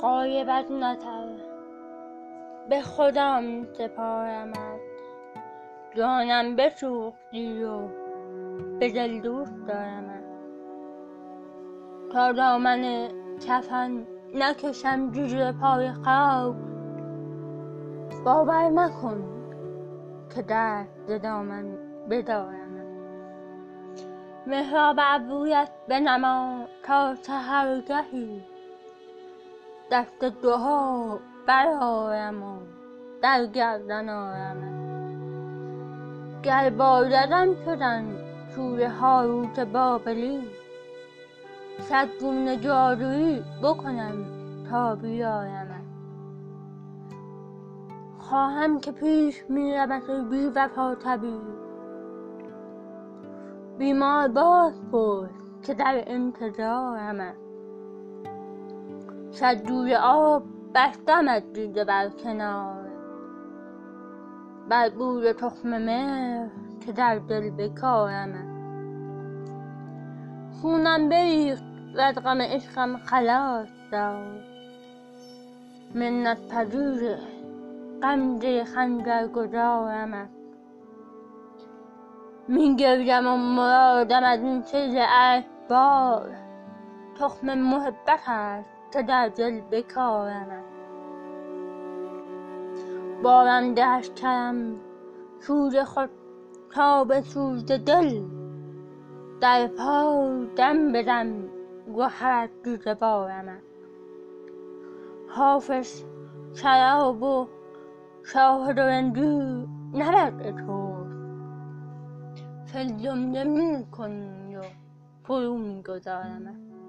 قایبت نتر به خودم سپارمت جانم بسوختی و به دل دوست دارمت تا دامن کفن نکشم جوجه پای خاک. باور مکن که درد ز دامن بدارم. مهراب ابرویت بنما تا سحرگهی. دست دعا برآرم و در گردن آرمت گر بایدم شدن سوی هاروت بابلی صد گونه جادویی بکنم تا بیارمت خواهم که پیش می رود ای بی وفا طبیب. بیمار باز پرس که در انتظارمت صد جوی آب بستمت دیده بر کنار. بر بوی تخم مهر که در دل بکارمت خونم بریخت وز غم عشقم خلاص داد. منت پذیر غمزه خنجرگذارمت می گریم و مرادم از این سیل اشکبار تخم محبت است. که در دل بکارمت بارم ده از کرم سوز خود تا به سوز دل. در پای دم بزن گهرت جوش بارمت حافظ شراب و شاهد و نه وضع توست فی الجمله می کنی و فرو می گذارمت